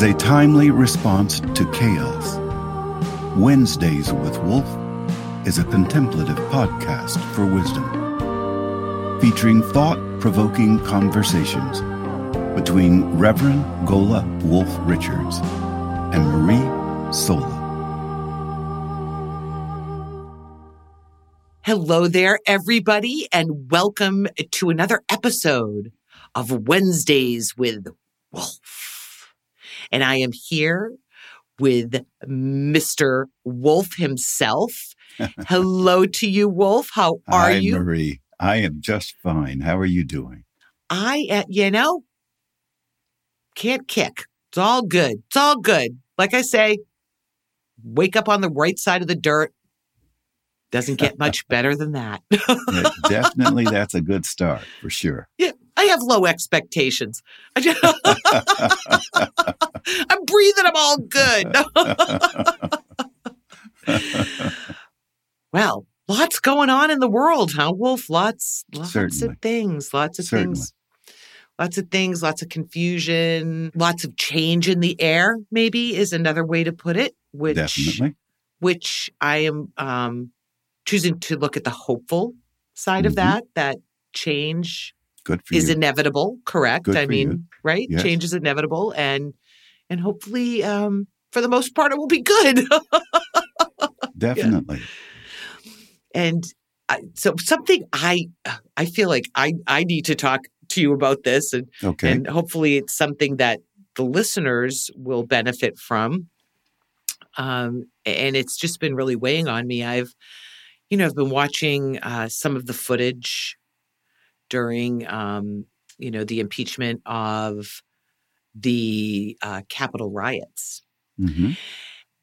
as a timely response to chaos. Wednesdays with Wolf is a contemplative podcast for wisdom, featuring thought provoking conversations between Reverend Gola Wolf Richards and Marie Sola. Hello there, everybody, and welcome to another episode of Wednesdays with Wolf. And I am here with Mr. Wolf himself. Hello to you, Wolf. How are Hi, you? Marie. I am just fine. How are you doing? I, uh, you know, can't kick. It's all good. It's all good. Like I say, wake up on the right side of the dirt. Doesn't get much better than that. Yeah, definitely, that's a good start for sure. yeah, I have low expectations. I'm breathing. I'm all good. well, lots going on in the world, huh, Wolf? Lots, lots Certainly. of things. Lots of Certainly. things. Lots of things, lots of confusion, lots of change in the air, maybe is another way to put it, which Definitely. which I am um choosing to look at the hopeful side of Mhm. that, that change Good for is you. inevitable, correct? Good I mean, you. right? Yes. Change is inevitable and and hopefully um for the most part it will be good. Definitely. and I, so something I I feel like I I need to talk to you about this and Okay. and hopefully it's something that the listeners will benefit from. Um, and it's just been really weighing on me. I've, you know, I've been watching uh, some of the footage during, um, you know, the impeachment of the uh, Capitol riots, hmm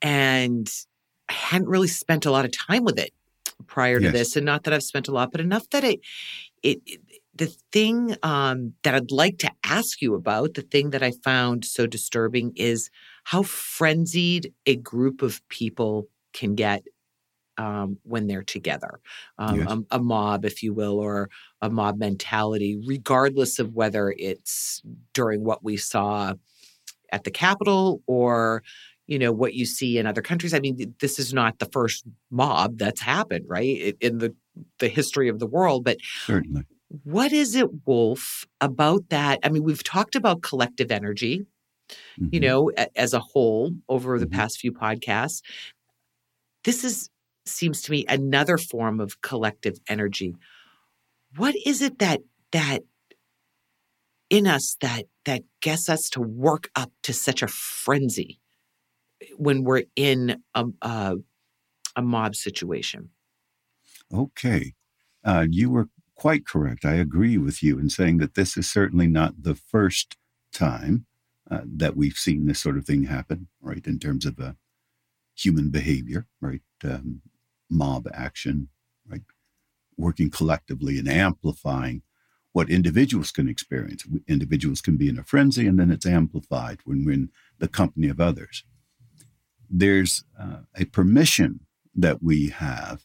and I hadn't really spent a lot of time with it prior to Yes. this, and not that I've spent a lot, but enough that it, it, it- the thing um, that I'd like to ask you about, the thing that I found so disturbing is how frenzied a group of people can get um, when they're together, um, Yes. a, a mob, if you will, or a mob mentality, regardless of whether it's during what we saw at the Capitol or you know what you see in other countries. I mean, this is not the first mob that's happened, right, in the the history of the world, but Certainly. what is it, Wolf, about that? I mean, we've talked about collective energy, you Mhm. know, a- as a whole over the Mhm. past few podcasts. This is seems to me another form of collective energy. What is it that that in us that that gets us to work up to such a frenzy when we're in a a, a mob situation? Okay. Uh, you were quite correct. I agree with you in saying that this is certainly not the first time uh, that we've seen this sort of thing happen, right, in terms of uh, human behavior, right, um, mob action, right, working collectively and amplifying what individuals can experience. Individuals can be in a frenzy and then it's amplified when we're in the company of others. There's uh, a permission that we have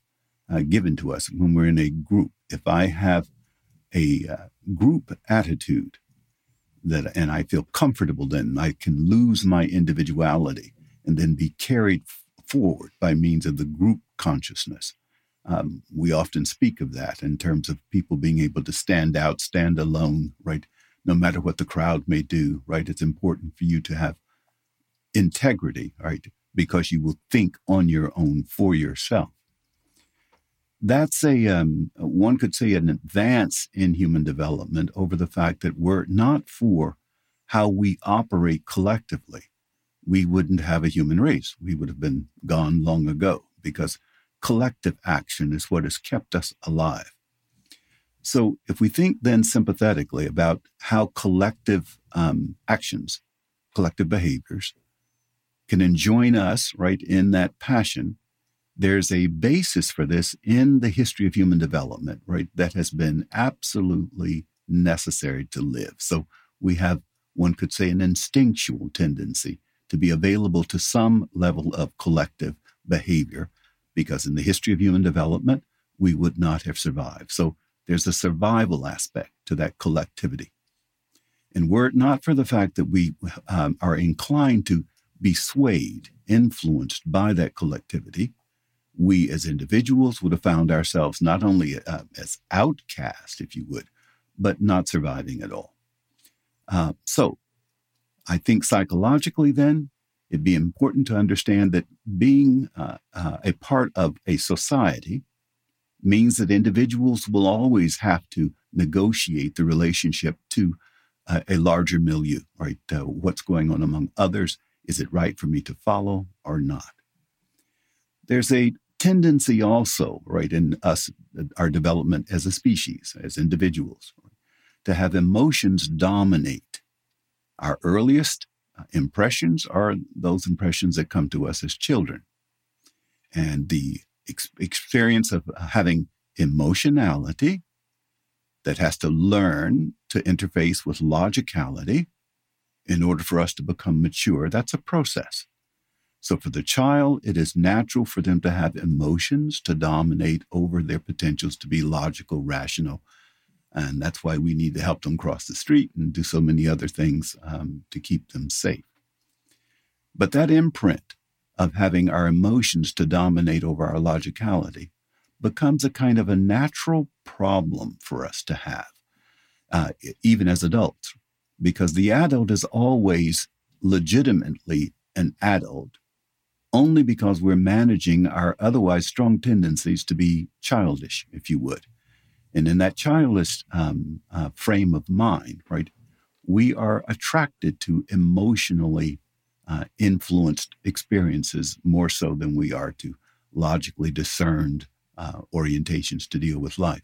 uh, given to us when we're in a group. If I have a uh, group attitude that, and I feel comfortable, then I can lose my individuality and then be carried forward by means of the group consciousness. Um, we often speak of that in terms of people being able to stand out, stand alone, right? No matter what the crowd may do, right? It's important for you to have integrity, right? Because you will think on your own for yourself that's a um, one could say an advance in human development over the fact that were it not for how we operate collectively, we wouldn't have a human race. We would have been gone long ago because collective action is what has kept us alive. So, if we think then sympathetically about how collective um, actions, collective behaviors, can enjoin us right in that passion, there's a basis for this in the history of human development, right? That has been absolutely necessary to live. So we have, one could say, an instinctual tendency to be available to some level of collective behavior, because in the history of human development, we would not have survived. So there's a survival aspect to that collectivity. And were it not for the fact that we um, are inclined to be swayed, influenced by that collectivity, we as individuals would have found ourselves not only uh, as outcast, if you would, but not surviving at all. Uh, so I think psychologically, then, it'd be important to understand that being uh, uh, a part of a society means that individuals will always have to negotiate the relationship to uh, a larger milieu, right? Uh, what's going on among others? Is it right for me to follow or not? There's a tendency also, right, in us, our development as a species, as individuals, to have emotions dominate. Our earliest impressions are those impressions that come to us as children. And the ex- experience of having emotionality that has to learn to interface with logicality in order for us to become mature, that's a process. So for the child, it is natural for them to have emotions to dominate over their potentials to be logical, rational. And that's why we need to help them cross the street and do so many other things um, to keep them safe. But that imprint of having our emotions to dominate over our logicality becomes a kind of a natural problem for us to have, uh, even as adults, because the adult is always legitimately an adult only because we're managing our otherwise strong tendencies to be childish, if you would. And in that childless um, uh, frame of mind, right, we are attracted to emotionally uh, influenced experiences more so than we are to logically discerned uh, orientations to deal with life.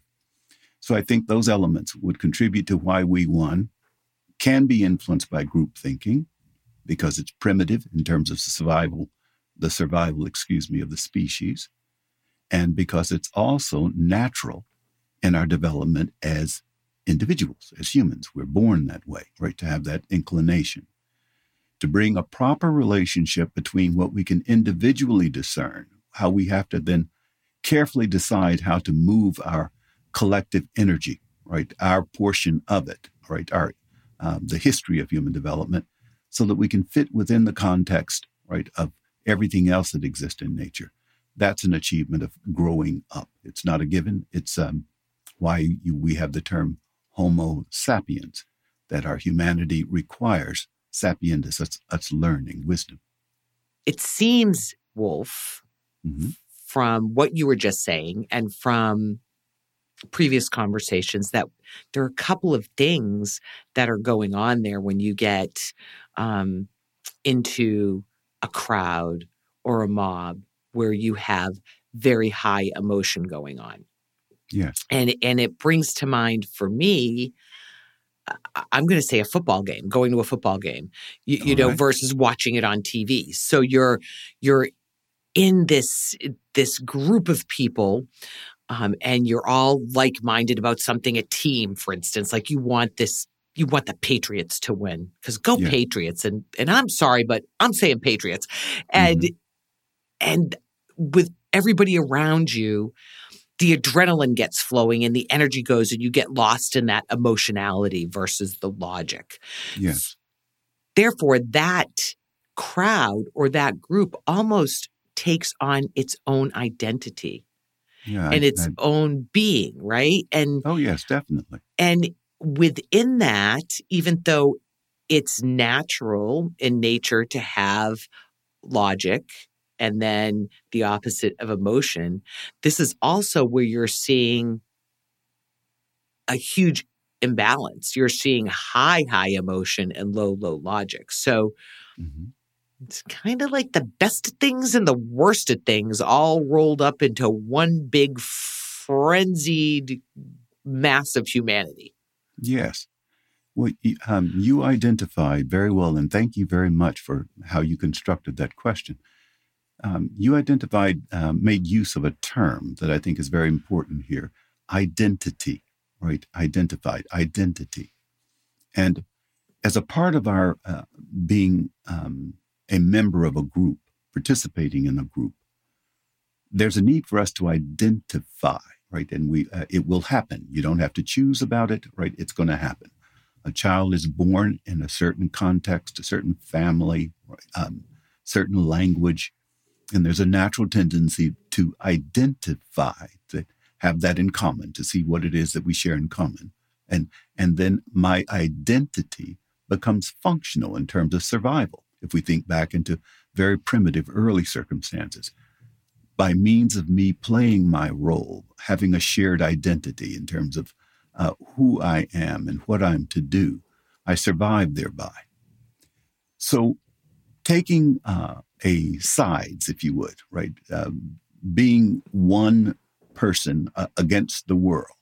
So I think those elements would contribute to why we, one, can be influenced by group thinking because it's primitive in terms of survival the survival, excuse me, of the species, and because it's also natural in our development as individuals, as humans. We're born that way, right? To have that inclination. To bring a proper relationship between what we can individually discern, how we have to then carefully decide how to move our collective energy, right? Our portion of it, right? Our um, the history of human development, so that we can fit within the context, right, of everything else that exists in nature. That's an achievement of growing up. It's not a given. It's um, why you, we have the term Homo sapiens, that our humanity requires sapientis, that's, that's learning, wisdom. It seems, Wolf, mm-hmm. from what you were just saying and from previous conversations, that there are a couple of things that are going on there when you get um, into a crowd or a mob where you have very high emotion going on. Yes. And and it brings to mind for me I'm going to say a football game, going to a football game, you, you know, right. versus watching it on TV. So you're you're in this this group of people um, and you're all like-minded about something a team for instance like you want this you want the Patriots to win because go yeah. Patriots and and I'm sorry, but I'm saying Patriots, and mm-hmm. and with everybody around you, the adrenaline gets flowing and the energy goes, and you get lost in that emotionality versus the logic. Yes. Therefore, that crowd or that group almost takes on its own identity. Yeah, and I, its I, own being, right? And oh yes, definitely. And within that, even though it's natural in nature to have logic and then the opposite of emotion, this is also where you're seeing a huge imbalance. You're seeing high, high emotion and low, low logic. So mm-hmm. it's kind of like the best of things and the worst of things all rolled up into one big frenzied mass of humanity. Yes. Well, um, you identified very well, and thank you very much for how you constructed that question. Um, you identified, um, made use of a term that I think is very important here identity, right? Identified, identity. And as a part of our uh, being um, a member of a group, participating in a group, there's a need for us to identify right? And we, uh, it will happen. You don't have to choose about it, right? It's going to happen. A child is born in a certain context, a certain family, um, certain language, and there's a natural tendency to identify, to have that in common, to see what it is that we share in common. And, and then my identity becomes functional in terms of survival. If we think back into very primitive early circumstances, by means of me playing my role, having a shared identity in terms of uh, who I am and what I'm to do, I survive thereby. So, taking uh, a sides, if you would, right, um, being one person uh, against the world,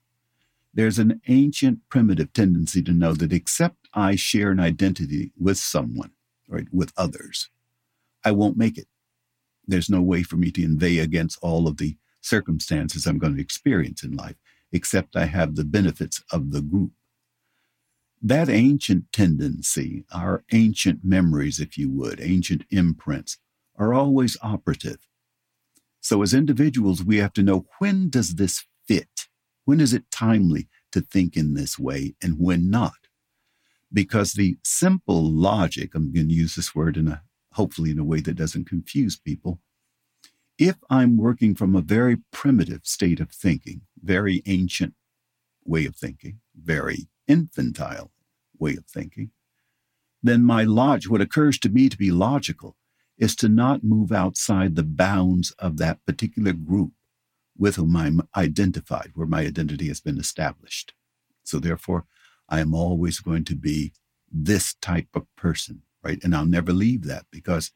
there's an ancient primitive tendency to know that except I share an identity with someone, right, with others, I won't make it. There's no way for me to inveigh against all of the circumstances I'm going to experience in life, except I have the benefits of the group. That ancient tendency, our ancient memories, if you would, ancient imprints, are always operative. So as individuals, we have to know when does this fit? When is it timely to think in this way and when not? Because the simple logic, I'm going to use this word in a hopefully in a way that doesn't confuse people. If I'm working from a very primitive state of thinking, very ancient way of thinking, very infantile way of thinking, then my log, what occurs to me to be logical is to not move outside the bounds of that particular group with whom I'm identified, where my identity has been established. So therefore, I am always going to be this type of person right? And I'll never leave that because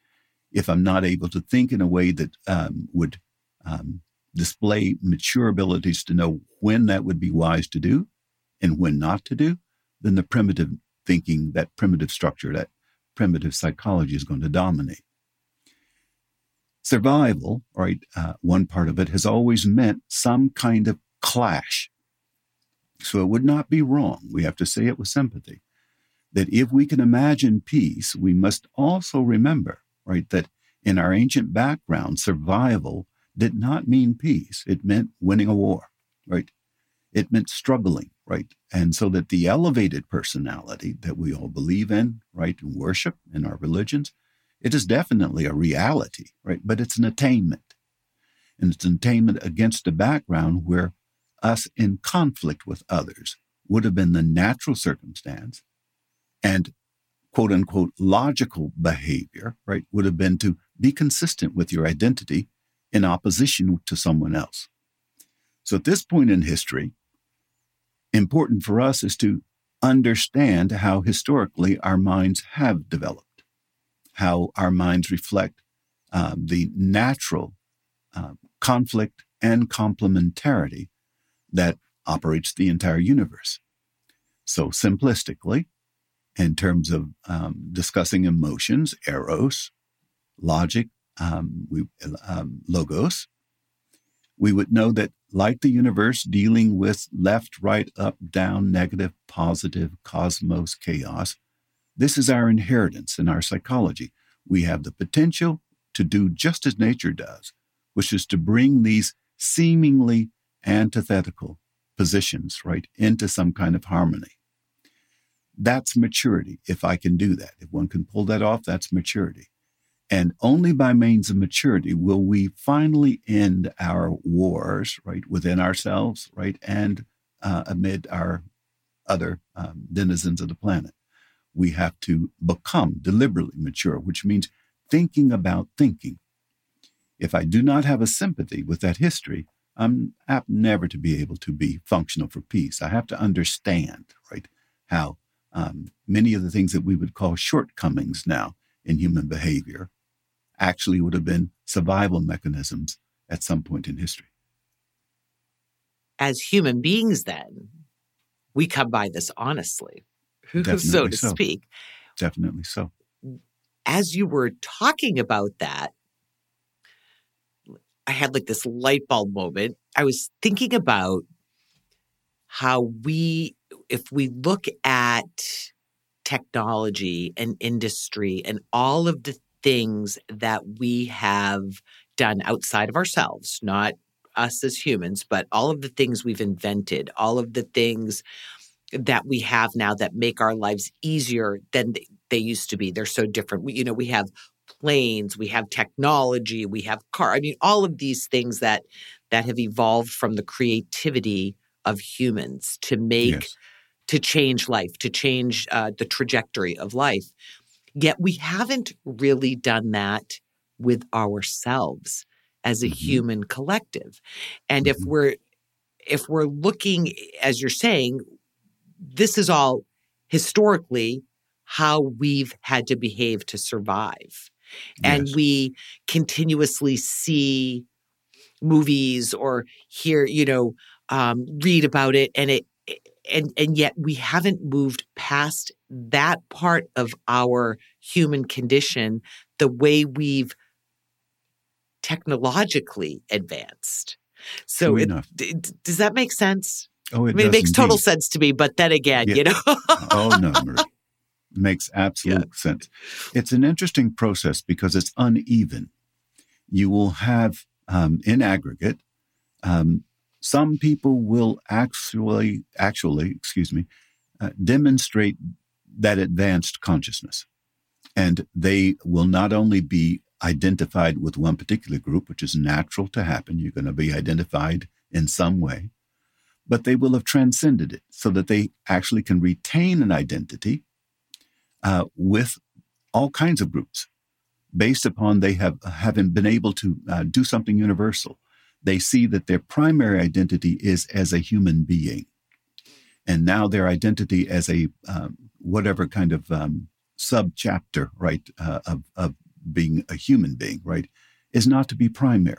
if I'm not able to think in a way that um, would um, display mature abilities to know when that would be wise to do and when not to do, then the primitive thinking, that primitive structure, that primitive psychology is going to dominate. Survival, right, uh, one part of it has always meant some kind of clash. So it would not be wrong. We have to say it with sympathy that if we can imagine peace, we must also remember, right, that in our ancient background, survival did not mean peace. It meant winning a war, right? It meant struggling, right? And so that the elevated personality that we all believe in, right, and worship in our religions, it is definitely a reality, right? But it's an attainment. And it's an attainment against a background where us in conflict with others would have been the natural circumstance and quote unquote logical behavior, right, would have been to be consistent with your identity in opposition to someone else. So at this point in history, important for us is to understand how historically our minds have developed, how our minds reflect um, the natural uh, conflict and complementarity that operates the entire universe. So simplistically, in terms of um, discussing emotions, eros, logic, um, we, um, logos, we would know that, like the universe dealing with left, right, up, down, negative, positive, cosmos, chaos, this is our inheritance in our psychology. We have the potential to do just as nature does, which is to bring these seemingly antithetical positions, right, into some kind of harmony. That's maturity. If I can do that, if one can pull that off, that's maturity. And only by means of maturity will we finally end our wars, right, within ourselves, right, and uh, amid our other um, denizens of the planet. We have to become deliberately mature, which means thinking about thinking. If I do not have a sympathy with that history, I'm apt never to be able to be functional for peace. I have to understand, right, how um, many of the things that we would call shortcomings now in human behavior actually would have been survival mechanisms at some point in history. As human beings, then, we come by this honestly, so to so. speak. Definitely so. As you were talking about that, I had like this light bulb moment. I was thinking about how we if we look at technology and industry and all of the things that we have done outside of ourselves, not us as humans, but all of the things we've invented, all of the things that we have now that make our lives easier than they used to be. They're so different. We, you know, we have planes, we have technology, we have car. I mean, all of these things that that have evolved from the creativity of humans to make yes. to change life, to change uh, the trajectory of life. Yet we haven't really done that with ourselves as a mm-hmm. human collective. And mm-hmm. if we're if we're looking as you're saying this is all historically how we've had to behave to survive. Yes. And we continuously see movies or hear, you know, um, read about it and it and and yet we haven't moved past that part of our human condition the way we've technologically advanced so it, d- does that make sense oh it i mean it makes indeed. total sense to me but then again yeah. you know oh no Marie. makes absolute yeah. sense it's an interesting process because it's uneven you will have um, in aggregate um, some people will actually actually excuse me uh, demonstrate that advanced consciousness and they will not only be identified with one particular group which is natural to happen you're going to be identified in some way but they will have transcended it so that they actually can retain an identity uh, with all kinds of groups based upon they have having been able to uh, do something universal they see that their primary identity is as a human being. And now their identity as a um, whatever kind of um, sub chapter, right, uh, of, of being a human being, right, is not to be primary.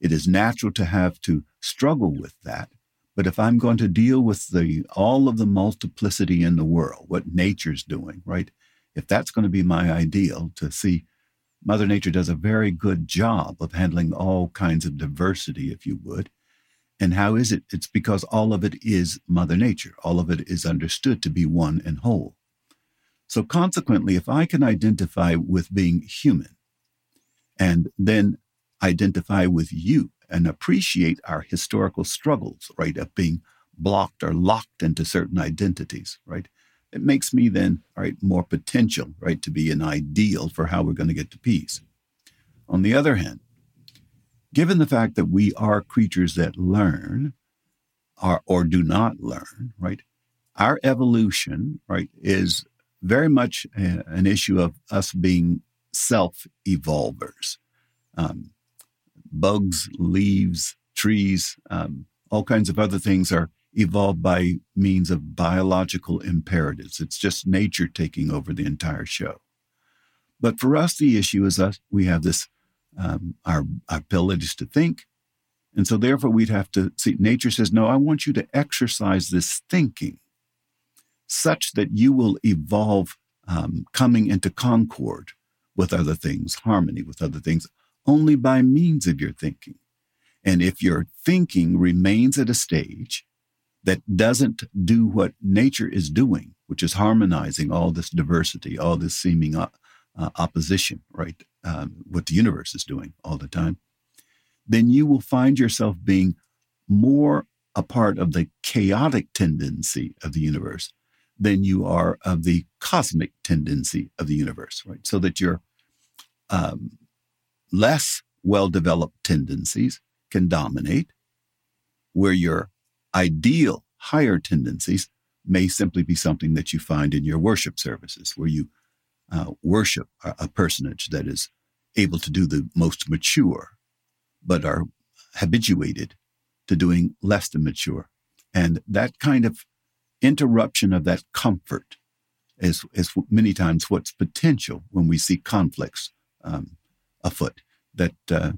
It is natural to have to struggle with that. But if I'm going to deal with the all of the multiplicity in the world, what nature's doing, right? If that's going to be my ideal, to see Mother Nature does a very good job of handling all kinds of diversity, if you would. And how is it? It's because all of it is Mother Nature. All of it is understood to be one and whole. So consequently, if I can identify with being human and then identify with you and appreciate our historical struggles, right, of being blocked or locked into certain identities, right? it makes me then, right, more potential, right, to be an ideal for how we're going to get to peace. On the other hand, given the fact that we are creatures that learn or, or do not learn, right, our evolution, right, is very much a, an issue of us being self evolvers. Um, bugs, leaves, trees, um, all kinds of other things are evolved by means of biological imperatives. It's just nature taking over the entire show. But for us, the issue is us, we have this, um, our, our abilities to think. And so therefore we'd have to see, nature says, no, I want you to exercise this thinking such that you will evolve um, coming into concord with other things, harmony with other things, only by means of your thinking. And if your thinking remains at a stage that doesn't do what nature is doing, which is harmonizing all this diversity, all this seeming uh, uh, opposition, right? Um, what the universe is doing all the time, then you will find yourself being more a part of the chaotic tendency of the universe than you are of the cosmic tendency of the universe, right? So that your um, less well developed tendencies can dominate, where your ideal higher tendencies may simply be something that you find in your worship services, where you uh, worship a, personage that is able to do the most mature, but are habituated to doing less than mature. And that kind of interruption of that comfort is, is many times what's potential when we see conflicts um, afoot. That uh,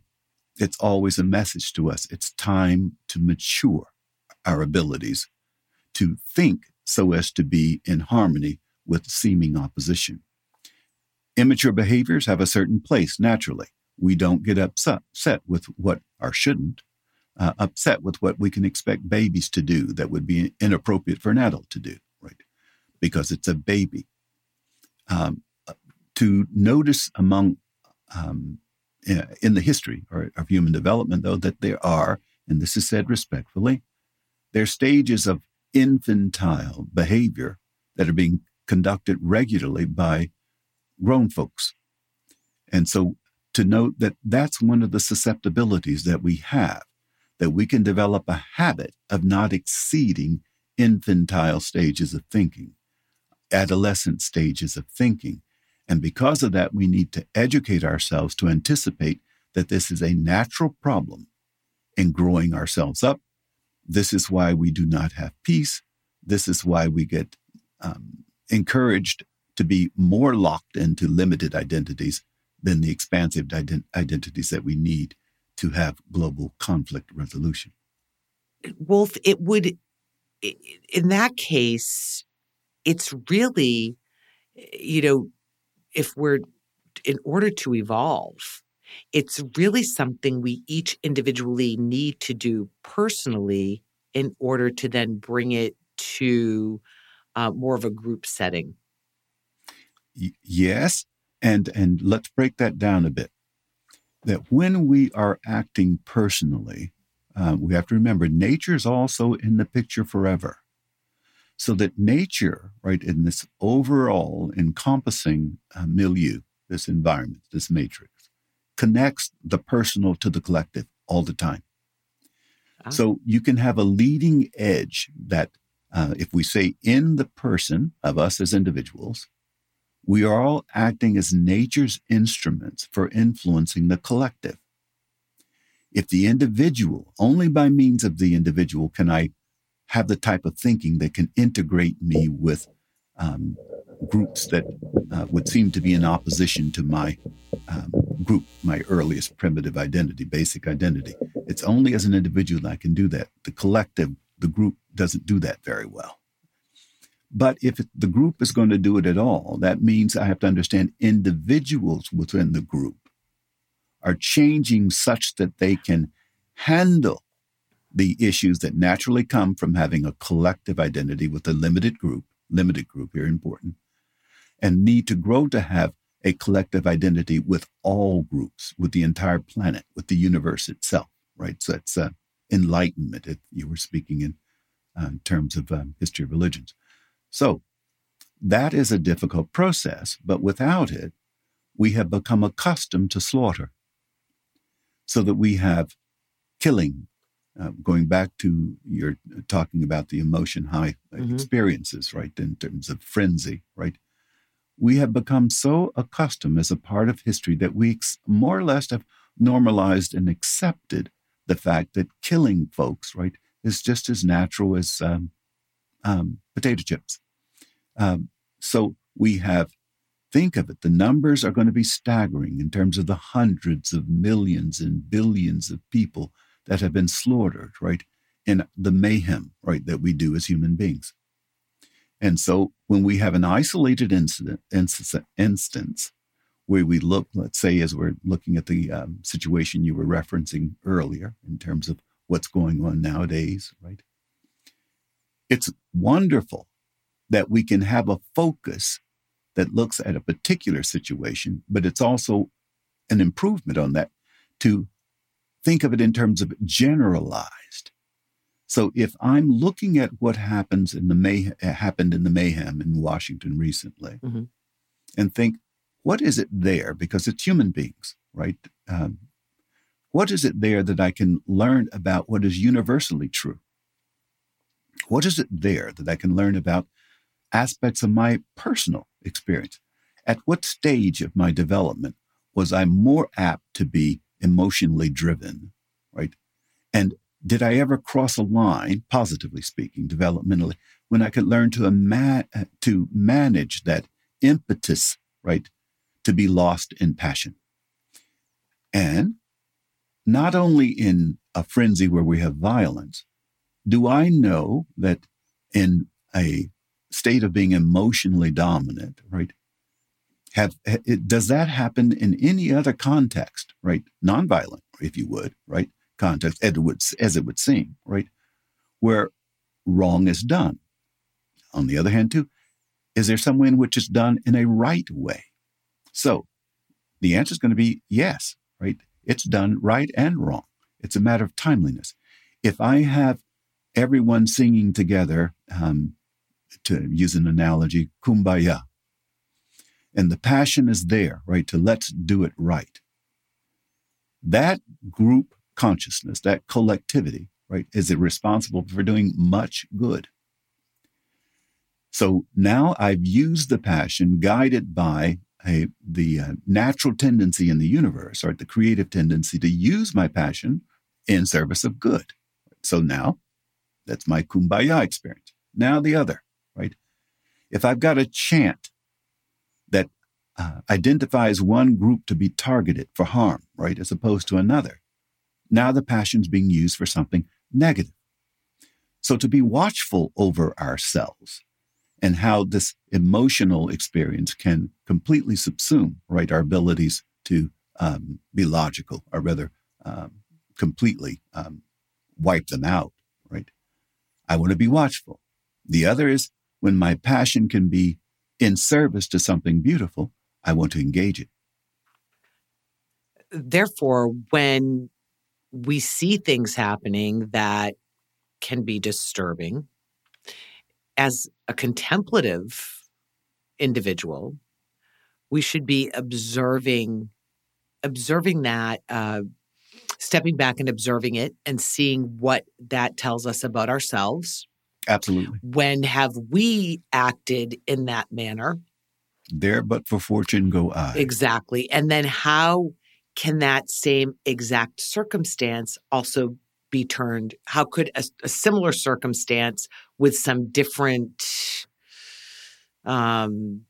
it's always a message to us. It's time to mature our abilities to think so as to be in harmony with seeming opposition. Immature behaviors have a certain place naturally. We don't get upset, with what or shouldn't, uh, upset with what we can expect babies to do that would be inappropriate for an adult to do, right? Because it's a baby. Um, to notice among um, in the history of human development, though, that there are, and this is said respectfully, there are stages of infantile behavior that are being conducted regularly by grown folks. And so to note that that's one of the susceptibilities that we have, that we can develop a habit of not exceeding infantile stages of thinking, adolescent stages of thinking. And because of that, we need to educate ourselves to anticipate that this is a natural problem in growing ourselves up. This is why we do not have peace. This is why we get um, encouraged to be more locked into limited identities than the expansive ident- identities that we need to have global conflict resolution. Wolf, it would, in that case, it's really, you know, if we're, in order to evolve, it's really something we each individually need to do personally in order to then bring it to uh, more of a group setting. Y- yes, and, and let's break that down a bit. That when we are acting personally, uh, we have to remember nature is also in the picture forever. So that nature, right, in this overall encompassing uh, milieu, this environment, this matrix, connects the personal to the collective all the time. Ah. So you can have a leading edge that, uh, if we say in the person of us as individuals, we are all acting as nature's instruments for influencing the collective. If the individual, only by means of the individual can I have the type of thinking that can integrate me with um, groups that uh, would seem to be in opposition to my um, group, my earliest primitive identity, basic identity. It's only as an individual that I can do that. The collective, the group doesn't do that very well. But if the group is going to do it at all, that means I have to understand individuals within the group are changing such that they can handle the issues that naturally come from having a collective identity with a limited group, limited group here important, and need to grow to have a collective identity with all groups, with the entire planet, with the universe itself, right? So it's uh, enlightenment, if you were speaking in, uh, terms of um, history of religions. So that is a difficult process, but without it, we have become accustomed to slaughter. So that we have killing, uh, going back to your talking about the emotion high mm-hmm. experiences, right, in terms of frenzy, right? We have become so accustomed as a part of history that we ex- more or less have normalized and accepted the fact that killing folks, right, is just as natural as um, um, potato chips. Um, so we have, think of it, the numbers are going to be staggering in terms of the hundreds of millions and billions of people that have been slaughtered, right? In the mayhem, right, that we do as human beings. And so when we have an isolated incident, instance where we look, let's say, as we're looking at the um, situation you were referencing earlier in terms of what's going on nowadays, right? It's wonderful that we can have a focus that looks at a particular situation, but it's also an improvement on that to think of it in terms of generalized. So if I'm looking at what happens in the may happened in the mayhem in Washington recently, mm-hmm. and think, what is it there? Because it's human beings, right? Um, what is it there that I can learn about what is universally true? What is it there that I can learn about aspects of my personal experience. At what stage of my development was I more apt to be emotionally driven, right? And did I ever cross a line, positively speaking, developmentally, when I could learn to, ima- to manage that impetus, right, to be lost in passion? And not only in a frenzy where we have violence, do I know that in a state of being emotionally dominant, right? Have does that happen in any other context, right? Nonviolent, if you would, right? Context, as it would, as it would seem, right? Where wrong is done. On the other hand, too, is there some way in which it's done in a right way? So the answer is going to be yes, right? It's done right and wrong. It's a matter of timeliness. If I have everyone singing together, um, to use an analogy, kumbaya. And the passion is there, right? To let's do it right. That group consciousness, that collectivity, right, is it responsible for doing much good. So now I've used the passion guided by a, the uh, natural tendency in the universe, right, the creative tendency to use my passion in service of good. So now that's my kumbaya experience. Now the other, right? If I've got a chant uh, identifies one group to be targeted for harm, right, as opposed to another, now the passion's being used for something negative. So to be watchful over ourselves and how this emotional experience can completely subsume, right, our abilities to um, be logical, or rather, um, completely um, wipe them out, right? I want to be watchful. The other is when my passion can be in service to something beautiful, I want to engage it. Therefore, when we see things happening that can be disturbing, as a contemplative individual, we should be observing observing that uh, stepping back and observing it and seeing what that tells us about ourselves. Absolutely. When have we acted in that manner? There but for fortune go I. Exactly. And then how can that same exact circumstance also be turned? How could a, a similar circumstance with some different um,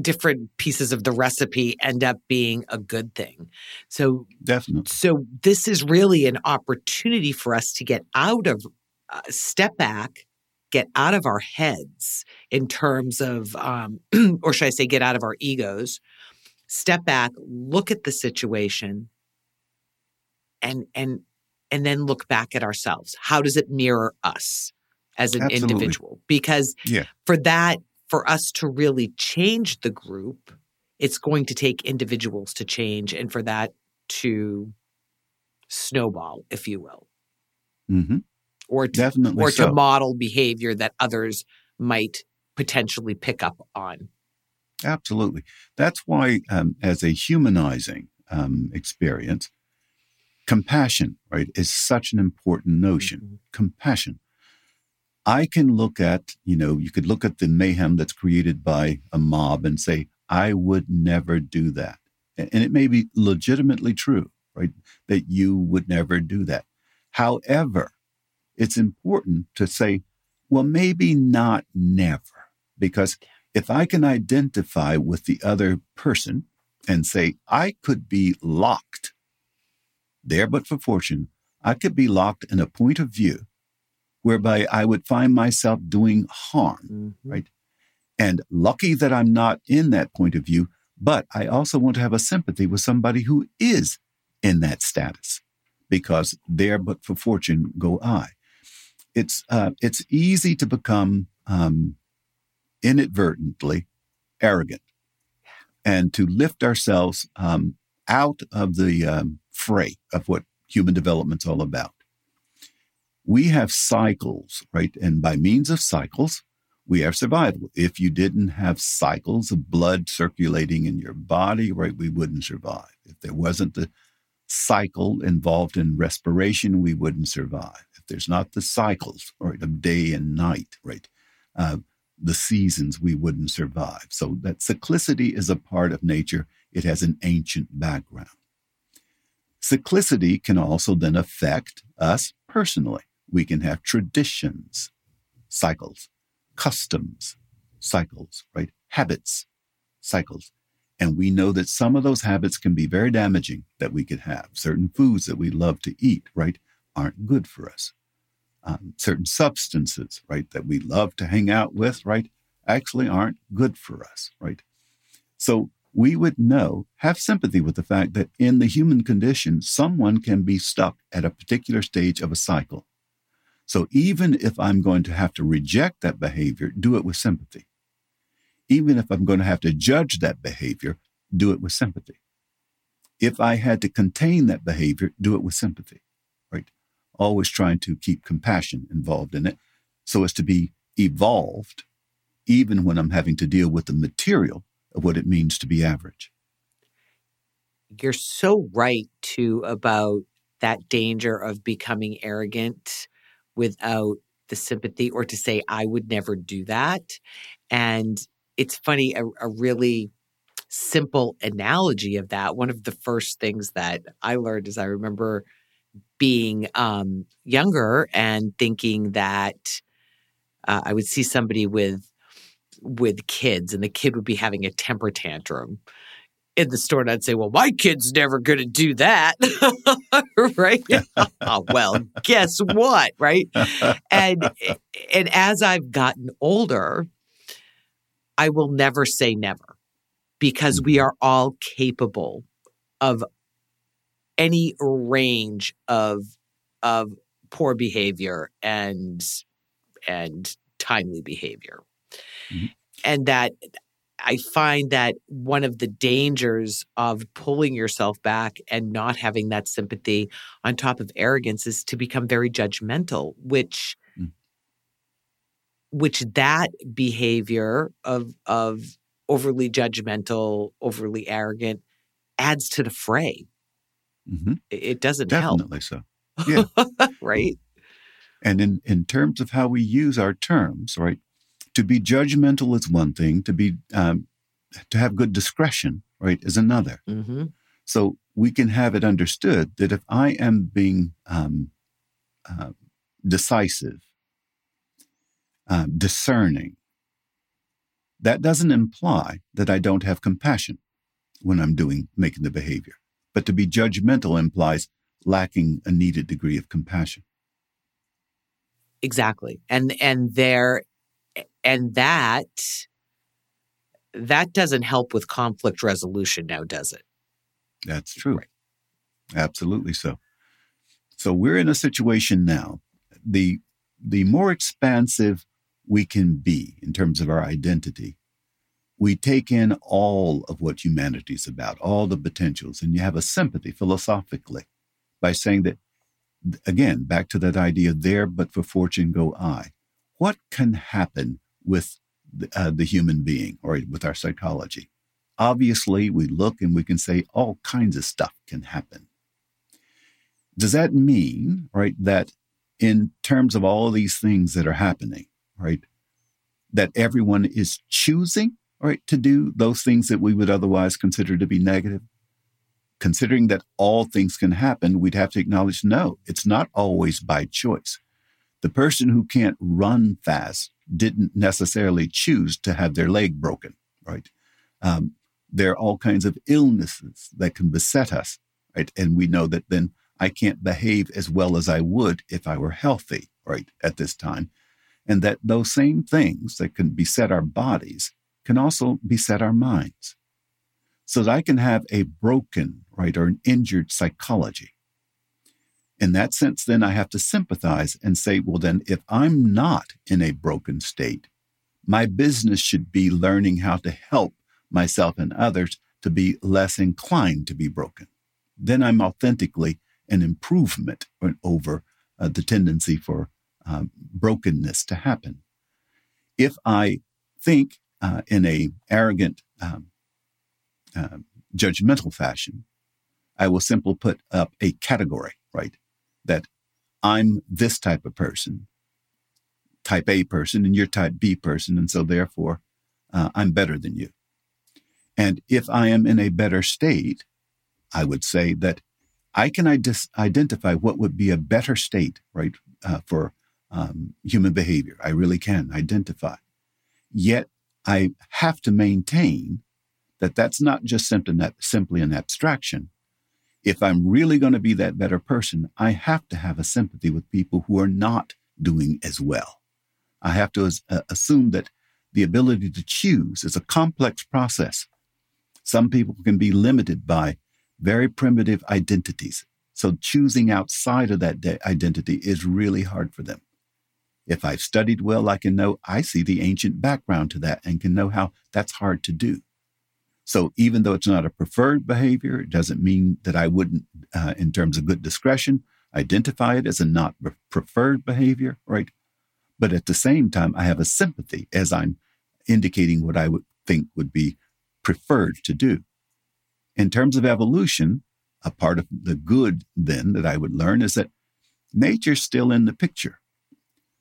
different pieces of the recipe end up being a good thing. So definitely. So this is really an opportunity for us to get out of uh, step back, get out of our heads in terms of, um, or should I say, get out of our egos. Step back, look at the situation, and and and then look back at ourselves. How does it mirror us as an Absolutely. individual? Because yeah. for that for us to really change the group, it's going to take individuals to change and for that to snowball, if you will. Mm-hmm. Or to, Definitely or so. to model behavior that others might potentially pick up on. Absolutely. That's why, um, as a humanizing um, experience, compassion, right, is such an important notion. Mm-hmm. Compassion. I can look at, you know, you could look at the mayhem that's created by a mob and say, I would never do that. And it may be legitimately true, right? That you would never do that. However, it's important to say, well, maybe not never, because if I can identify with the other person and say, I could be locked there, but for fortune, I could be locked in a point of view whereby I would find myself doing harm, mm-hmm. right? And lucky that I'm not in that point of view, but I also want to have a sympathy with somebody who is in that status because there but for fortune go I. It's, uh, it's easy to become um, inadvertently arrogant and to lift ourselves um, out of the um, fray of what human development's all about we have cycles, right? And by means of cycles, we have survival. If you didn't have cycles of blood circulating in your body, right, we wouldn't survive. If there wasn't the cycle involved in respiration, we wouldn't survive. There's not the cycles, right, of day and night, right, uh, the seasons, we wouldn't survive. So that cyclicity is a part of nature. It has an ancient background. Cyclicity can also then affect us personally we can have traditions, cycles, customs, cycles, right? Habits, cycles. And we know that some of those habits can be very damaging that we could have. Certain foods that we love to eat, right, aren't good for us. Um, certain substances, right, that we love to hang out with, right, actually aren't good for us, right? So we would know, have sympathy with the fact that in the human condition, someone can be stuck at a particular stage of a cycle. So even if I'm going to have to reject that behavior, do it with sympathy. Even if I'm going to have to judge that behavior, do it with sympathy. If I had to contain that behavior, do it with sympathy? Always trying to keep compassion involved in it so as to be evolved, even when I'm having to deal with the material of what it means to be average. You're so right, too, about that danger of becoming arrogant without the sympathy or to say, I would never do that. And it's funny, a, a really simple analogy of that. One of the first things that I learned is I remember being um, younger and thinking that uh, I would see somebody with with kids, and the kid would be having a temper tantrum in the store, and I'd say, "Well, my kid's never going to do that, right?" oh, well, guess what, right? And and as I've gotten older, I will never say never because we mm-hmm. are all capable of any range of of poor behavior and and timely behavior. Mm-hmm. And that I find that one of the dangers of pulling yourself back and not having that sympathy on top of arrogance is to become very judgmental, which mm. which that behavior of of overly judgmental, overly arrogant adds to the fray. Mm-hmm. It doesn't Definitely help. so. Yeah. right. And in, in terms of how we use our terms, right? To be judgmental is one thing. To be um, to have good discretion, right, is another. Mm-hmm. So we can have it understood that if I am being um, uh, decisive, uh, discerning, that doesn't imply that I don't have compassion when I'm doing making the behavior. But to be judgmental implies lacking a needed degree of compassion. Exactly. And and there and that that doesn't help with conflict resolution now, does it? That's true. Right. Absolutely so. So we're in a situation now. The the more expansive we can be in terms of our identity, we take in all of what humanity is about, all the potentials, and you have a sympathy philosophically by saying that, again, back to that idea there, but for fortune go I. What can happen with the, uh, the human being or with our psychology? Obviously, we look and we can say all kinds of stuff can happen. Does that mean, right, that in terms of all these things that are happening, right, that everyone is choosing right, to do those things that we would otherwise consider to be negative? Considering that all things can happen, we'd have to acknowledge no, it's not always by choice. The person who can't run fast didn't necessarily choose to have their leg broken, right? Um, there are all kinds of illnesses that can beset us, right? And we know that then I can't behave as well as I would if I were healthy, right, at this time. And that those same things that can beset our bodies can also beset our minds. So that I can have a broken, right, or an injured psychology. In that sense, then I have to sympathize and say, well, then if I'm not in a broken state, my business should be learning how to help myself and others to be less inclined to be broken. Then I'm authentically an improvement over uh, the tendency for uh, brokenness to happen. If I think uh, in a arrogant, um, uh, judgmental fashion, I will simply put up a category, right? That I'm this type of person, type A person, and you're type B person, and so therefore uh, I'm better than you. And if I am in a better state, I would say that I can identify what would be a better state, right, uh, for um, human behavior. I really can identify. Yet I have to maintain that that's not just simply an abstraction. If I'm really going to be that better person, I have to have a sympathy with people who are not doing as well. I have to uh, assume that the ability to choose is a complex process. Some people can be limited by very primitive identities. So choosing outside of that de- identity is really hard for them. If I've studied well, I can know I see the ancient background to that and can know how that's hard to do. So even though it's not a preferred behavior, it doesn't mean that I wouldn't, uh, in terms of good discretion, identify it as a not preferred behavior, right? But at the same time, I have a sympathy as I'm indicating what I would think would be preferred to do. In terms of evolution, a part of the good then that I would learn is that nature's still in the picture.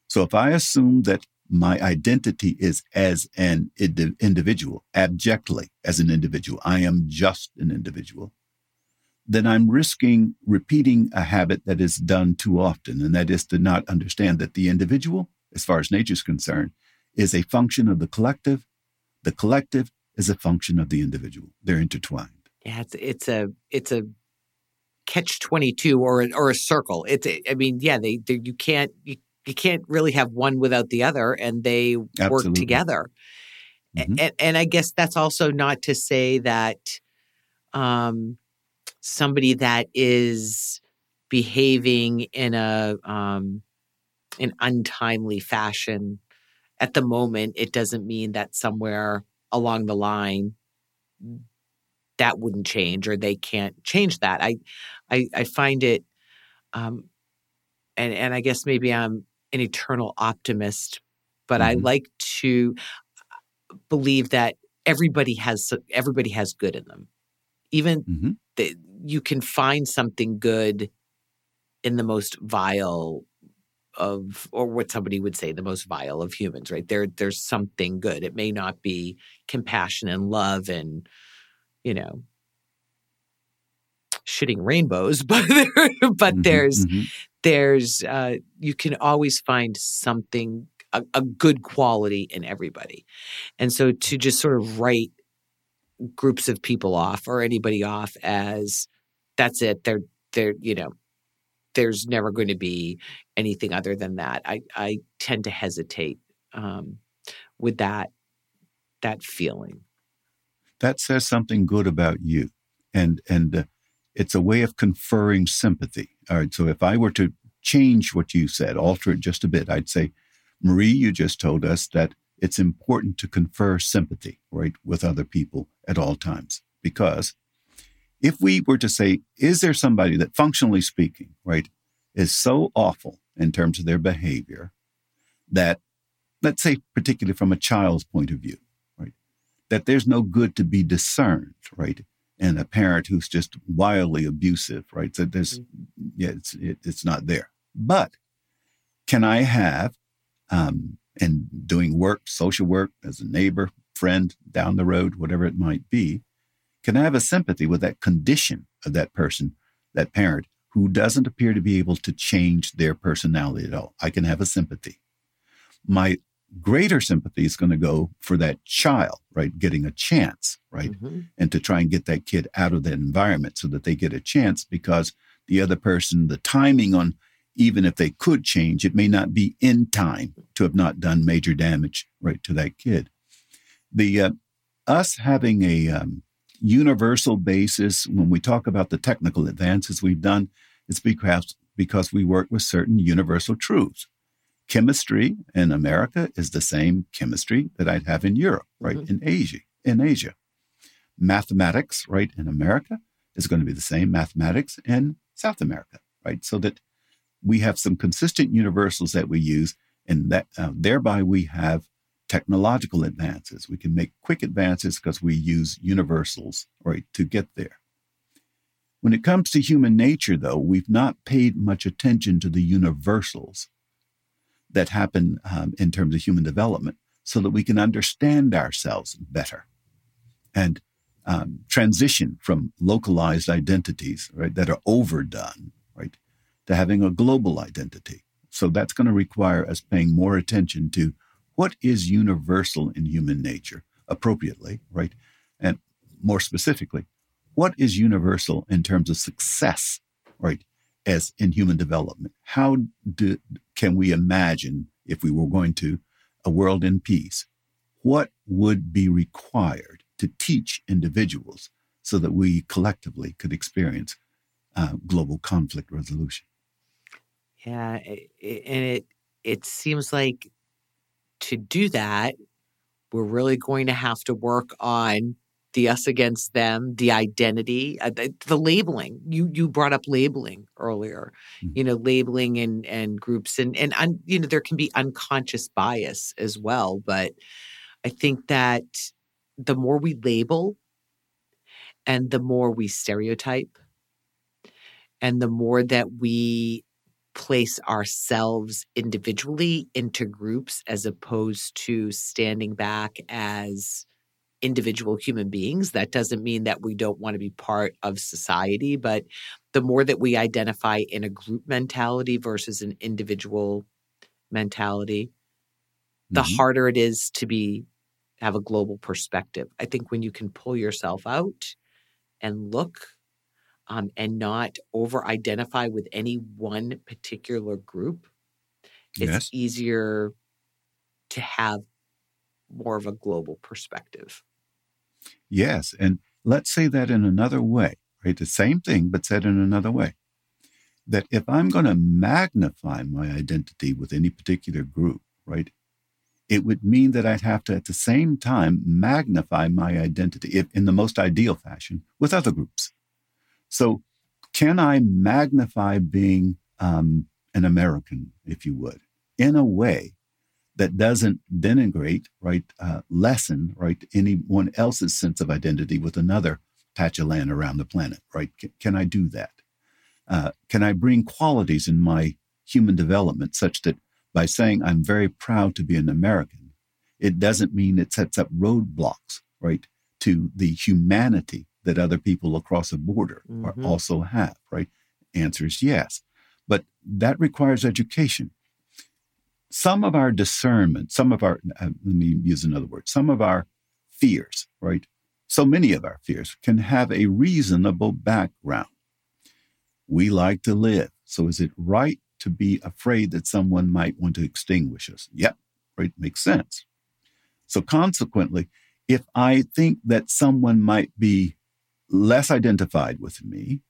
So if I assume that my identity is as an individual, abjectly as an individual, I am just an individual, then I'm risking repeating a habit that is done too often. And that is to not understand that the individual, as far as nature is concerned, is a function of the collective. The collective is a function of the individual. They're intertwined. Yeah, it's, it's a, it's a, catch 22 or or a circle it's i mean yeah they, they you can't you, you can't really have one without the other and they Absolutely. work together mm-hmm. and, and i guess that's also not to say that um somebody that is behaving in a um, an untimely fashion at the moment, it doesn't mean that somewhere along the line that wouldn't change or they can't change that. I I, I find it um, and and I guess maybe I'm an eternal optimist, but mm-hmm. I like to believe that everybody has everybody has good in them. Even mm-hmm. the, you can find something good in the most vile of or what somebody would say the most vile of humans right there there's something good it may not be compassion and love and you know shitting rainbows but there, but mm-hmm, there's mm-hmm. there's uh you can always find something a, a good quality in everybody and so to just sort of write groups of people off or anybody off as that's it. They're they're you know there's never going to be anything other than that. I I tend to hesitate um, with that that feeling. That says something good about you, and and uh, it's a way of conferring sympathy. All right. So if I were to change what you said, alter it just a bit, I'd say, Marie, you just told us that it's important to confer sympathy, right, with other people at all times. Because if we were to say, is there somebody that functionally speaking, right, is so awful in terms of their behavior that, let's say, particularly from a child's point of view, right, that there's no good to be discerned, right, and a parent who's just wildly abusive, right? So there's, mm-hmm. yeah, it's, it, it's not there. But can I have, um, and doing work, social work as a neighbor, friend down the road, whatever it might be, can I have a sympathy with that condition of that person, that parent who doesn't appear to be able to change their personality at all. I can have a sympathy. My greater sympathy is going to go for that child, right? Getting a chance, right? Mm-hmm. And to try and get that kid out of that environment so that they get a chance because the other person, the timing on even if they could change, it may not be in time to have not done major damage right to that kid. The uh, us having a um, universal basis when we talk about the technical advances we've done, it's because because we work with certain universal truths. Chemistry in America is the same chemistry that I'd have in Europe, right? Mm-hmm. In Asia, in Asia. Mathematics, right, in America is going to be the same mathematics in South America, right? So that we have some consistent universals that we use, and that uh, thereby we have technological advances. We can make quick advances because we use universals right to get there. When it comes to human nature, though, we've not paid much attention to the universals that happen um, in terms of human development so that we can understand ourselves better and um, transition from localized identities right, that are overdone right, to having a global identity. So that's going to require us paying more attention to what is universal in human nature appropriately, right? And more specifically, what is universal in terms of success, right? As in human development, how do, can we imagine if we were going to a world in peace? What would be required to teach individuals so that we collectively could experience uh, global conflict resolution? Yeah, and it it seems like to do that, we're really going to have to work on the us against them, the identity, uh, the, the, labeling. You you brought up labeling earlier. Mm-hmm. You know, labeling and and groups and and un, you know there can be unconscious bias as well. But I think that the more we label, and the more we stereotype, and the more that we place ourselves individually into groups as opposed to standing back as individual human beings. That doesn't mean that we don't want to be part of society, but the more that we identify in a group mentality versus an individual mentality, the mm-hmm. harder it is to be have a global perspective. I think when you can pull yourself out and look um, and not over identify with any one particular group, it's yes. easier to have more of a global perspective. Yes. And let's say that in another way, right? The same thing, but said in another way. That if I'm going to magnify my identity with any particular group, right, it would mean that I'd have to at the same time magnify my identity if, in the most ideal fashion with other groups. So, can I magnify being um, an American, if you would, in a way that doesn't denigrate, right, uh, lessen, right, anyone else's sense of identity with another patch of land around the planet, right? C- can I do that? Uh, can I bring qualities in my human development such that by saying I'm very proud to be an American, it doesn't mean it sets up roadblocks, right, to the humanity that other people across a border mm-hmm. also have, right? Answer is yes. But that requires education some of our discernment, some of our, uh, let me use another word, some of our fears, right? So many of our fears can have a reasonable background. We like to live. So is it right to be afraid that someone might want to extinguish us? Yep, right, makes sense. So consequently, if I think that someone might be less identified with me,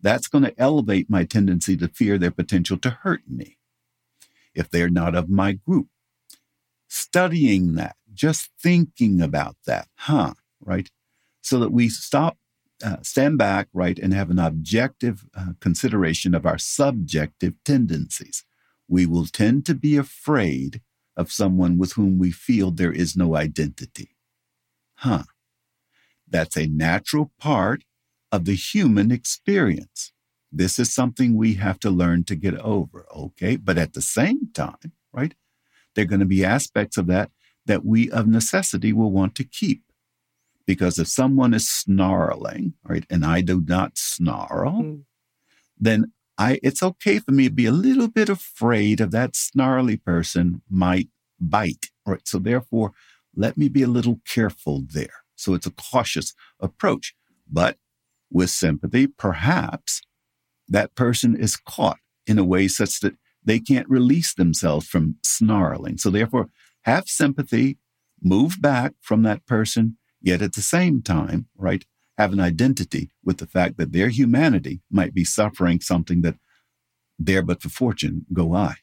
that's going to elevate my tendency to fear their potential to hurt me if they're not of my group. Studying that, just thinking about that, huh? Right? So that we stop, uh, stand back, right, and have an objective uh, consideration of our subjective tendencies. We will tend to be afraid of someone with whom we feel there is no identity. Huh. That's a natural part of the human experience. This is something we have to learn to get over, okay? But at the same time, right, there are going to be aspects of that that we of necessity will want to keep. Because if someone is snarling, right, and I do not snarl, mm. then I it's okay for me to be a little bit afraid of that snarly person might bite. Right. So therefore, let me be a little careful there. So it's a cautious approach. But with sympathy, perhaps that person is caught in a way such that they can't release themselves from snarling. So therefore, have sympathy, move back from that person, yet at the same time, right, have an identity with the fact that their humanity might be suffering something that there but for fortune go I.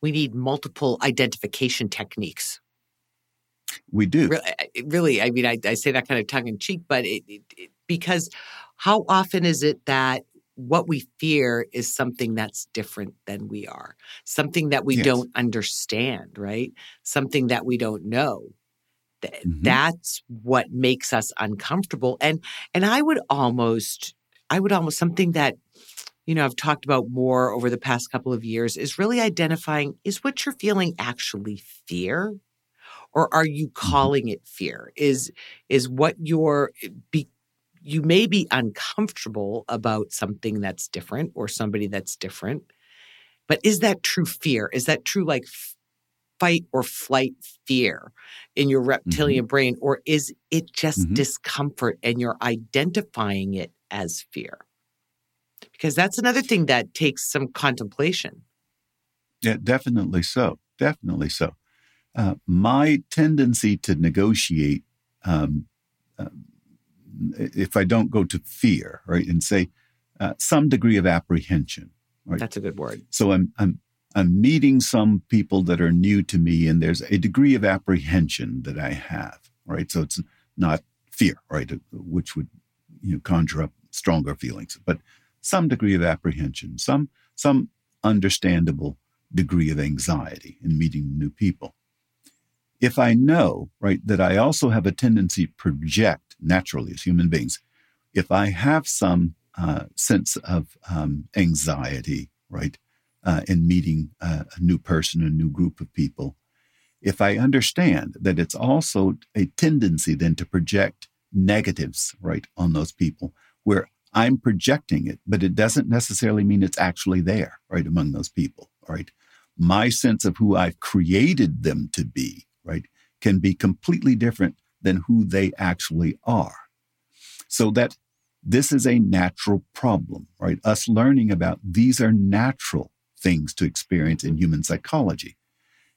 We need multiple identification techniques. We do. Really, I mean, I, I, say that kind of tongue in cheek, but it, it, it, because how often is it that what we fear is something that's different than we are, something that we yes. don't understand, right? Something that we don't know. Mm-hmm. That's what makes us uncomfortable. And and I would almost, I would almost something that you know I've talked about more over the past couple of years is really identifying is what you're feeling actually fear or are you mm-hmm. calling it fear is is what you're be, you may be uncomfortable about something that's different or somebody that's different. But is that true fear? Is that true like fight or flight fear in your reptilian mm-hmm. brain? Or is it just mm-hmm. discomfort and you're identifying it as fear? Because that's another thing that takes some contemplation. Yeah, definitely so. Definitely so. Uh, my tendency to negotiate um, uh, if I don't go to fear, right, and say uh, some degree of apprehension. Right? That's a good word. So I'm I'm I'm meeting some people that are new to me, and there's a degree of apprehension that I have, right? So it's not fear, right, uh, which would you know conjure up stronger feelings, but some degree of apprehension, some some understandable degree of anxiety in meeting new people. If I know, right, that I also have a tendency to project naturally as human beings, if I have some uh, sense of um, anxiety, right, uh, in meeting a, a new person, a new group of people, if I understand that it's also a tendency then to project negatives, right, on those people, where I'm projecting it, but it doesn't necessarily mean it's actually there, right, among those people, right? My sense of who I've created them to be, right, can be completely different than who they actually are. So that this is a natural problem, right? Us learning about these are natural things to experience in human psychology.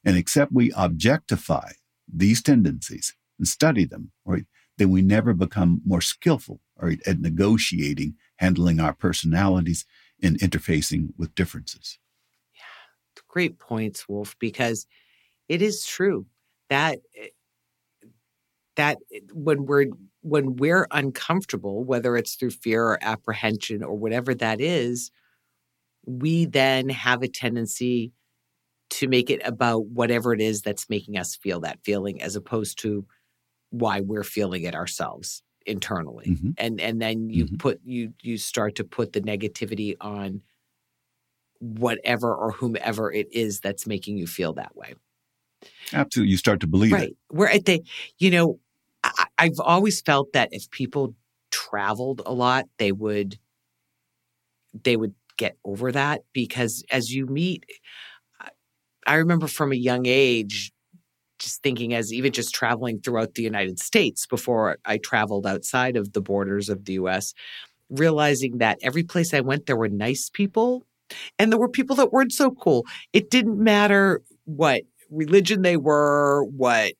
And except we objectify these tendencies and study them, right, then we never become more skillful right, at negotiating, handling our personalities, and interfacing with differences. Yeah, great points, Wolf, because it is true that eh, that eh, when we're when we're uncomfortable, whether it's through fear or apprehension or whatever that is, we then have a tendency to make it about whatever it is that's making us feel that feeling as opposed to why we're feeling it ourselves internally mm-hmm. and and then you mm-hmm. put you you start to put the negativity on whatever or whomever it is that's making you feel that way absolutely you start to believe right it. we're at the you know I've always felt that if people traveled a lot they would they would get over that because as you meet I remember from a young age just thinking as even just traveling throughout the United States before I traveled outside of the borders of the US, realizing that every place I went, there were nice people and there were people that weren't so cool. It didn't matter what religion they were, what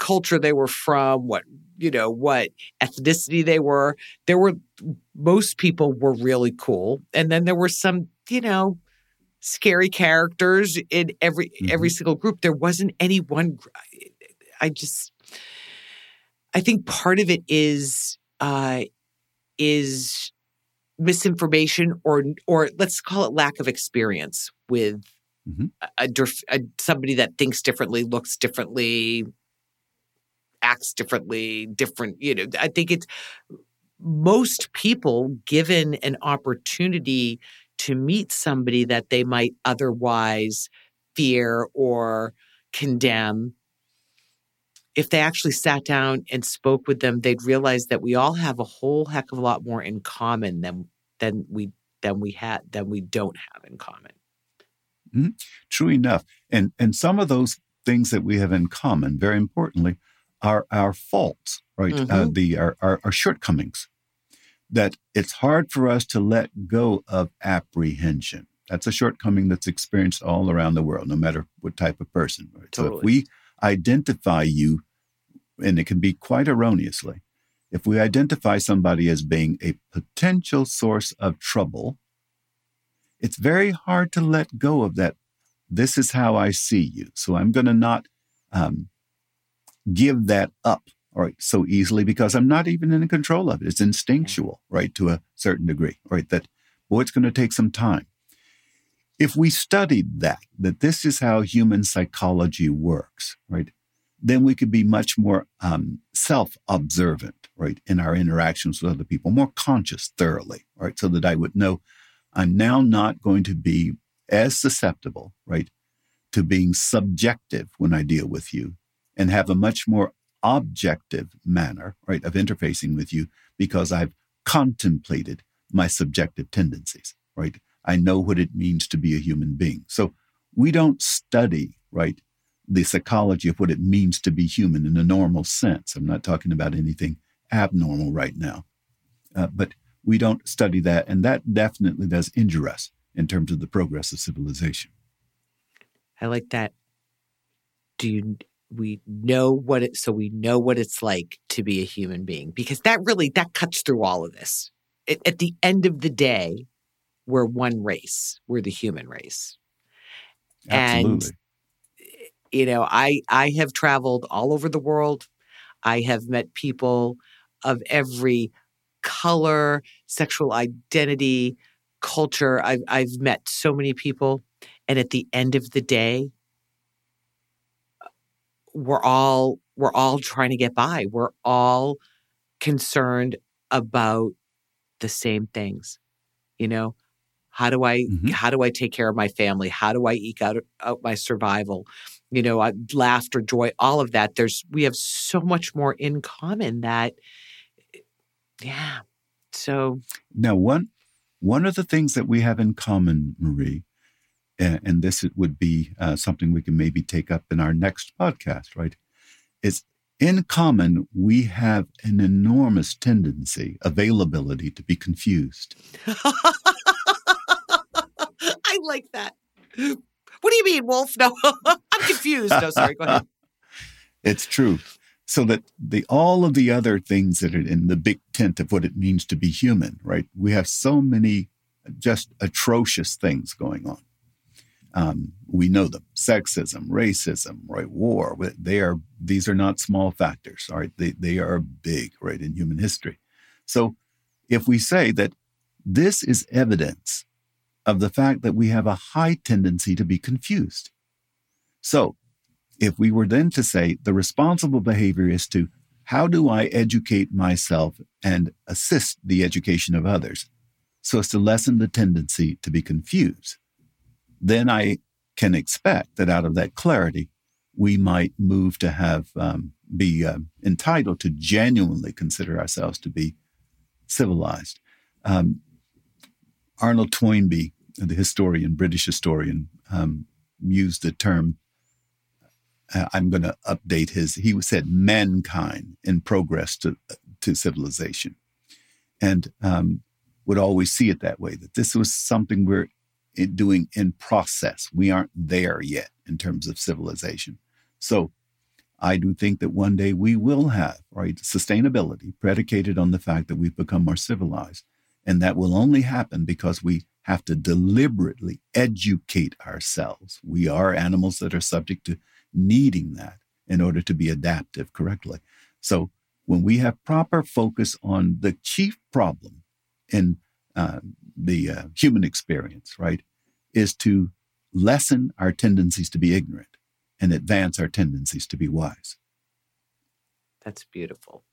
culture they were from, what, you know, what ethnicity they were. There were, most people were really cool. And then there were some, you know, scary characters in every mm-hmm. every single group. There wasn't any one. I just, I think part of it is uh, is misinformation or or let's call it lack of experience with mm-hmm. a, a, a, somebody that thinks differently, looks differently, acts differently, different. You know, I think it's most people given an opportunity to meet somebody that they might otherwise fear or condemn, if they actually sat down and spoke with them, they'd realize that we all have a whole heck of a lot more in common than than we than we had than we don't have in common. Mm-hmm. True enough, and and some of those things that we have in common, very importantly, are our faults, right? Uh, mm-hmm. Uh, the our, our, our shortcomings that it's hard for us to let go of apprehension. That's a shortcoming that's experienced all around the world, no matter what type of person. Right? Totally. So if we identify you, and it can be quite erroneously, if we identify somebody as being a potential source of trouble, it's very hard to let go of that. This is how I see you. So I'm going to not um, give that up right, so easily because I'm not even in control of it. It's instinctual, right, to a certain degree, right, that, boy, it's going to take some time. If we studied that, that this is how human psychology works, right, then we could be much more um, self observant, right, in our interactions with other people, more conscious thoroughly, right, so that I would know I'm now not going to be as susceptible, right, to being subjective when I deal with you and have a much more objective manner, right, of interfacing with you because I've contemplated my subjective tendencies, right? I know what it means to be a human being. So we don't study, right, the psychology of what it means to be human in a normal sense. I'm not talking about anything abnormal right now, uh, but we don't study that. And that definitely does injure us in terms of the progress of civilization. I like that. Do you we know what it so we know what it's like to be a human being because that really that cuts through all of this it, at the end of the day we're one race we're the human race Absolutely. and you know i i have traveled all over the world i have met people of every color, sexual identity, culture. I've, I've met so many people. And at the end of the day, we're all we're all trying to get by. We're all concerned about the same things. You know, how do I mm-hmm. how do I take care of my family? How do I eke out, out my survival? You know, I, laughter, joy, all of that. There's we have so much more in common that yeah. So now one one of the things that we have in common, Marie, and, and this would be uh, something we can maybe take up in our next podcast, right? Is in common, we have an enormous tendency, availability to be confused. I like that. What do you mean, Wolf? No, I'm confused. No, sorry, go ahead. it's true. So that the all of the other things that are in the big tent of what it means to be human, right? We have so many just atrocious things going on. Um, we know them: sexism, racism, right? War. They are these are not small factors. All right, they they are big, right, in human history. So, if we say that this is evidence of the fact that we have a high tendency to be confused, so if we were then to say the responsible behavior is to how do I educate myself and assist the education of others so as to lessen the tendency to be confused? Then I can expect that out of that clarity, we might move to have um, be uh, entitled to genuinely consider ourselves to be civilized. Um, Arnold Toynbee, the historian, British historian, um, used the term. Uh, I'm going to update his. He said mankind in progress to to civilization, and um, would always see it that way. That this was something we're in doing in process. We aren't there yet in terms of civilization. So I do think that one day we will have, right, sustainability predicated on the fact that we've become more civilized. And that will only happen because we have to deliberately educate ourselves. We are animals that are subject to needing that in order to be adaptive correctly. So when we have proper focus on the chief problem in uh, the uh, human experience, right, is to lessen our tendencies to be ignorant and advance our tendencies to be wise. That's beautiful.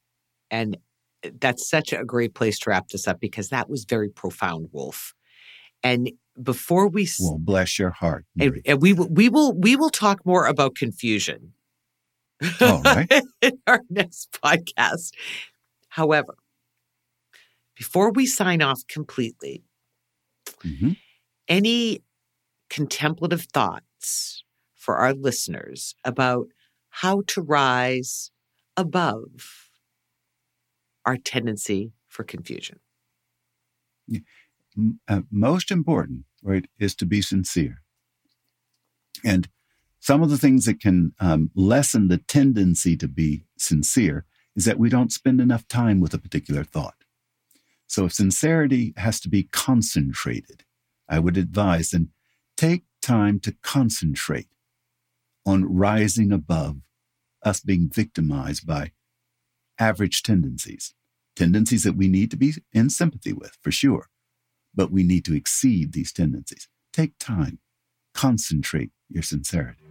And eh, that's such a great place to wrap this up because that was very profound, Wolf. And before we well, bless your heart, eh, and, and, eh, we will we will we will talk more about confusion. All right. in our next podcast. However, before we sign off completely, mm-hmm. any contemplative thoughts for our listeners about how to rise above our tendency for confusion? Uh, most important, right, is to be sincere. And some of the things that can um, lessen the tendency to be sincere is that we don't spend enough time with a particular thought. So if sincerity has to be concentrated, I would advise then take time to concentrate on rising above us being victimized by average tendencies, tendencies that we need to be in sympathy with, for sure, but we need to exceed these tendencies. Take time, concentrate your sincerity.